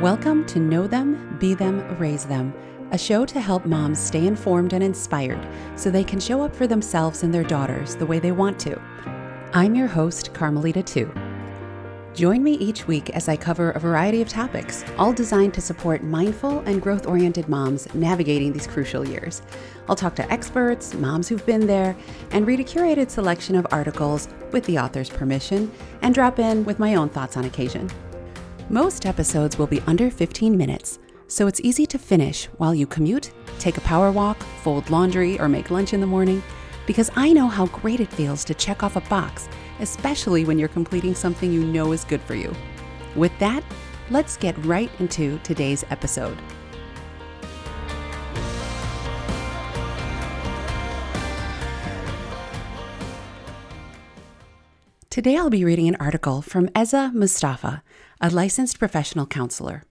Welcome to Know Them, Be Them, Raise Them, a show to help moms stay informed and inspired so they can show up for themselves and their daughters the way they want to. I'm your host, Carmelita Tu. Join me each week as I cover a variety of topics, all designed to support mindful and growth oriented moms navigating these crucial years. I'll talk to experts, moms who've been there, and read a curated selection of articles with the author's permission, and drop in with my own thoughts on occasion. Most episodes will be under 15 minutes, so it's easy to finish while you commute, take a power walk, fold laundry, or make lunch in the morning, because I know how great it feels to check off a box, especially when you're completing something you know is good for you. With that, let's get right into today's episode. Today I'll be reading an article from Eza Mustafa a licensed professional counselor.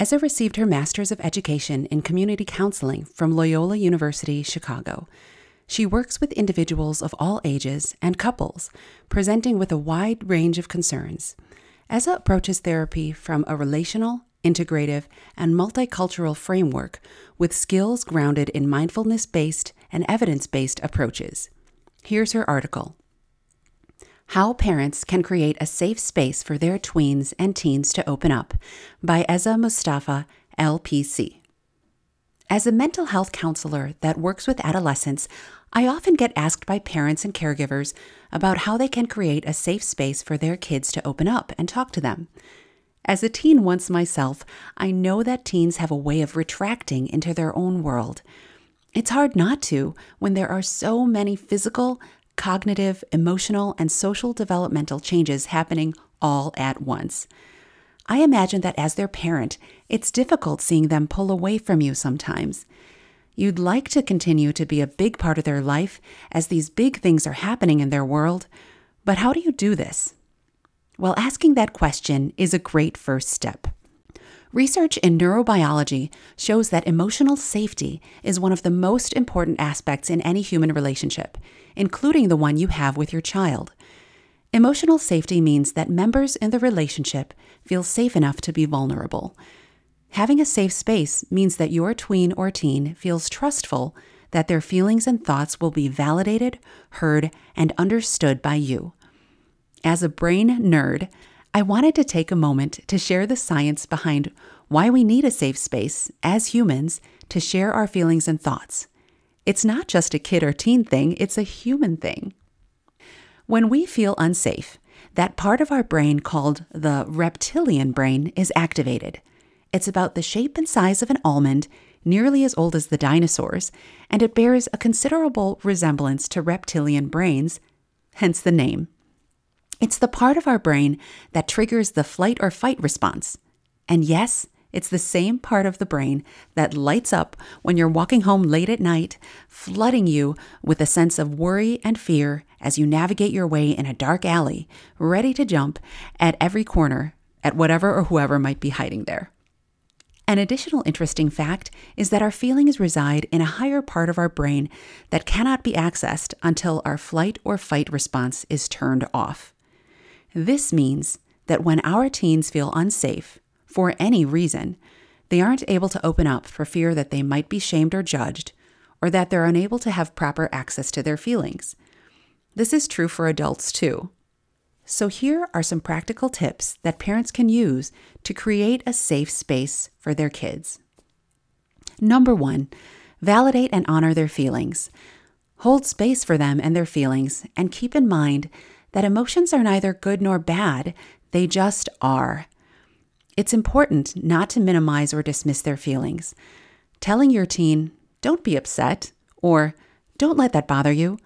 Eza received her Master's of Education in Community Counseling from Loyola University, Chicago. She works with individuals of all ages and couples, presenting with a wide range of concerns. Eza approaches therapy from a relational, integrative, and multicultural framework with skills grounded in mindfulness based and evidence based approaches. Here's her article how Parents Can Create a Safe Space for Their Tweens and Teens to Open Up by Eza Mustafa, LPC. As a mental health counselor that works with adolescents, I often get asked by parents and caregivers about how they can create a safe space for their kids to open up and talk to them. As a teen once myself, I know that teens have a way of retracting into their own world. It's hard not to when there are so many physical, cognitive, emotional, and social developmental changes happening all at once. I imagine that as their parent, it's difficult seeing them pull away from you sometimes. You'd like to continue to be a big part of their life as these big things are happening in their world, but how do you do this? Well, asking that question is a great first step. Research in neurobiology shows that emotional safety is one of the most important aspects in any human relationship, including the one you have with your child. Emotional safety means that members in the relationship feel safe enough to be vulnerable. Having a safe space means that your tween or teen feels trustful that their feelings and thoughts will be validated, heard, and understood by you. As a brain nerd, I wanted to take a moment to share the science behind why we need a safe space as humans to share our feelings and thoughts. It's not just a kid or teen thing, it's a human thing. When we feel unsafe, that part of our brain called the reptilian brain is activated. It's about the shape and size of an almond, nearly as old as the dinosaurs, and it bears a considerable resemblance to reptilian brains, hence the name. It's the part of our brain that triggers the flight or fight response. And yes, it's the same part of the brain that lights up when you're walking home late at night, flooding you with a sense of worry and fear as you navigate your way in a dark alley, ready to jump at every corner at whatever or whoever might be hiding there. An additional interesting fact is that our feelings reside in a higher part of our brain that cannot be accessed until our flight or fight response is turned off. This means that when our teens feel unsafe, for any reason, they aren't able to open up for fear that they might be shamed or judged, or that they're unable to have proper access to their feelings. This is true for adults too. So, here are some practical tips that parents can use to create a safe space for their kids. Number one, validate and honor their feelings. Hold space for them and their feelings, and keep in mind that emotions are neither good nor bad, they just are. It's important not to minimize or dismiss their feelings. Telling your teen, don't be upset, or don't let that bother you,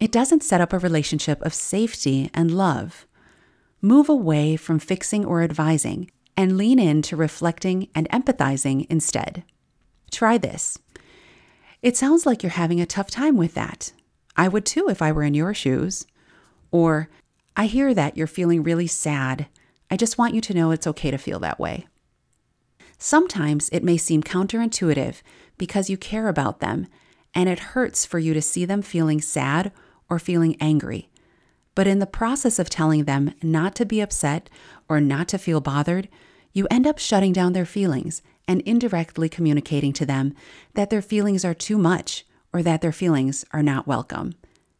it doesn't set up a relationship of safety and love. Move away from fixing or advising and lean into reflecting and empathizing instead. Try this. It sounds like you're having a tough time with that. I would too if I were in your shoes. Or, I hear that you're feeling really sad. I just want you to know it's okay to feel that way. Sometimes it may seem counterintuitive because you care about them and it hurts for you to see them feeling sad or feeling angry. But in the process of telling them not to be upset or not to feel bothered, you end up shutting down their feelings and indirectly communicating to them that their feelings are too much or that their feelings are not welcome.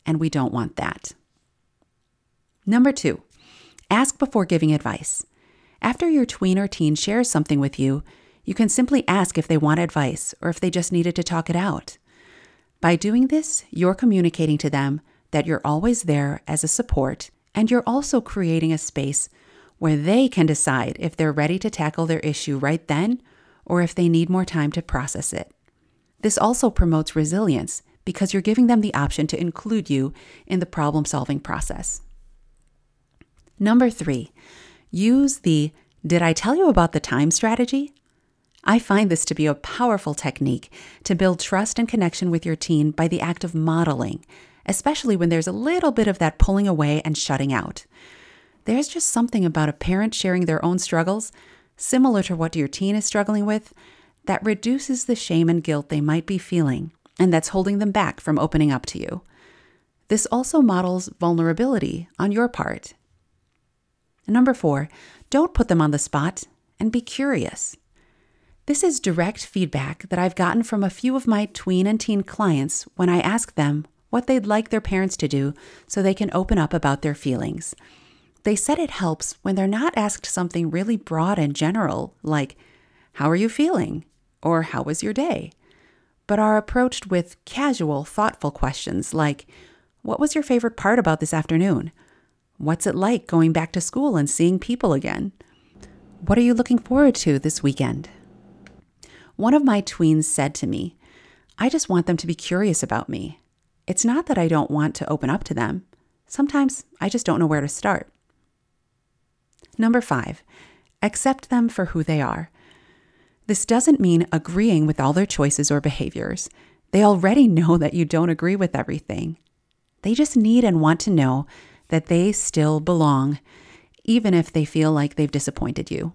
And we don't want that. Number two, ask before giving advice. After your tween or teen shares something with you, you can simply ask if they want advice or if they just needed to talk it out. By doing this, you're communicating to them that you're always there as a support, and you're also creating a space where they can decide if they're ready to tackle their issue right then or if they need more time to process it. This also promotes resilience because you're giving them the option to include you in the problem solving process. Number three, use the Did I tell you about the time strategy? I find this to be a powerful technique to build trust and connection with your teen by the act of modeling, especially when there's a little bit of that pulling away and shutting out. There's just something about a parent sharing their own struggles, similar to what your teen is struggling with, that reduces the shame and guilt they might be feeling and that's holding them back from opening up to you. This also models vulnerability on your part. Number four, don't put them on the spot and be curious. This is direct feedback that I've gotten from a few of my tween and teen clients when I ask them what they'd like their parents to do so they can open up about their feelings. They said it helps when they're not asked something really broad and general, like, How are you feeling? or How was your day? but are approached with casual, thoughtful questions like, What was your favorite part about this afternoon? What's it like going back to school and seeing people again? What are you looking forward to this weekend? One of my tweens said to me, I just want them to be curious about me. It's not that I don't want to open up to them. Sometimes I just don't know where to start. Number five, accept them for who they are. This doesn't mean agreeing with all their choices or behaviors. They already know that you don't agree with everything. They just need and want to know that they still belong, even if they feel like they've disappointed you.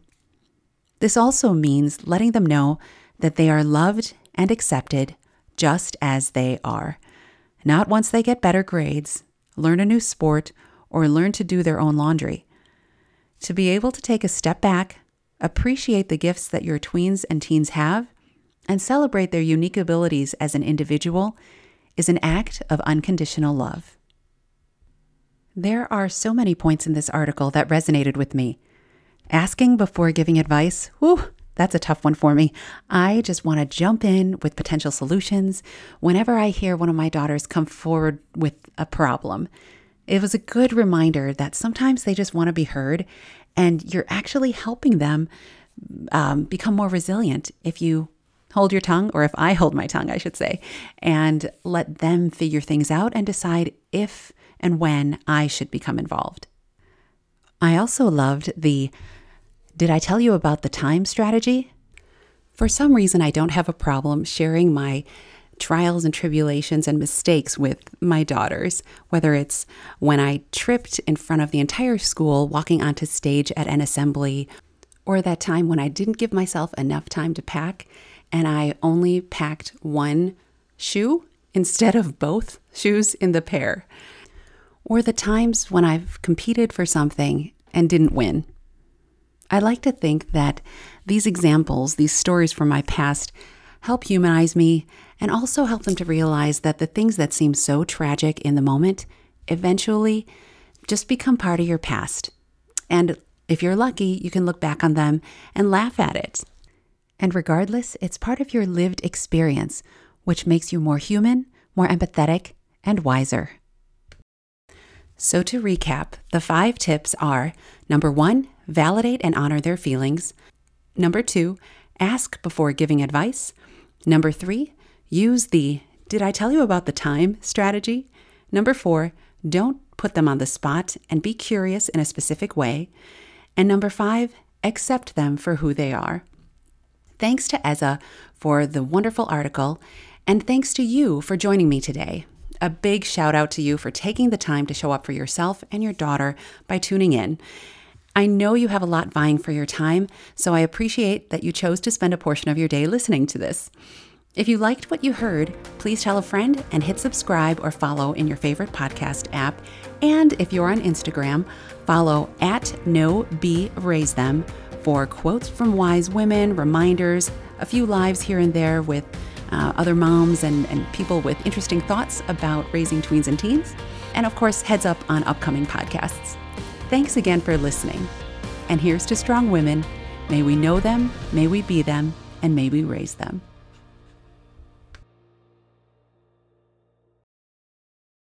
This also means letting them know that they are loved and accepted just as they are, not once they get better grades, learn a new sport, or learn to do their own laundry. To be able to take a step back, appreciate the gifts that your tweens and teens have, and celebrate their unique abilities as an individual is an act of unconditional love. There are so many points in this article that resonated with me. Asking before giving advice, whew, that's a tough one for me. I just want to jump in with potential solutions whenever I hear one of my daughters come forward with a problem. It was a good reminder that sometimes they just want to be heard and you're actually helping them um, become more resilient if you hold your tongue, or if I hold my tongue, I should say, and let them figure things out and decide if and when I should become involved. I also loved the Did I tell you about the time strategy? For some reason, I don't have a problem sharing my trials and tribulations and mistakes with my daughters, whether it's when I tripped in front of the entire school walking onto stage at an assembly, or that time when I didn't give myself enough time to pack and I only packed one shoe instead of both shoes in the pair, or the times when I've competed for something and didn't win. I like to think that these examples, these stories from my past, help humanize me and also help them to realize that the things that seem so tragic in the moment eventually just become part of your past. And if you're lucky, you can look back on them and laugh at it. And regardless, it's part of your lived experience, which makes you more human, more empathetic, and wiser. So, to recap, the five tips are number one, validate and honor their feelings. Number two, ask before giving advice. Number three, use the Did I tell you about the time strategy? Number four, don't put them on the spot and be curious in a specific way. And number five, accept them for who they are. Thanks to Eza for the wonderful article, and thanks to you for joining me today. A big shout out to you for taking the time to show up for yourself and your daughter by tuning in. I know you have a lot vying for your time, so I appreciate that you chose to spend a portion of your day listening to this. If you liked what you heard, please tell a friend and hit subscribe or follow in your favorite podcast app. And if you're on Instagram, follow at no b raise them for quotes from wise women, reminders, a few lives here and there with uh, other moms and, and people with interesting thoughts about raising tweens and teens, and of course, heads up on upcoming podcasts. Thanks again for listening. And here's to strong women. May we know them, may we be them, and may we raise them.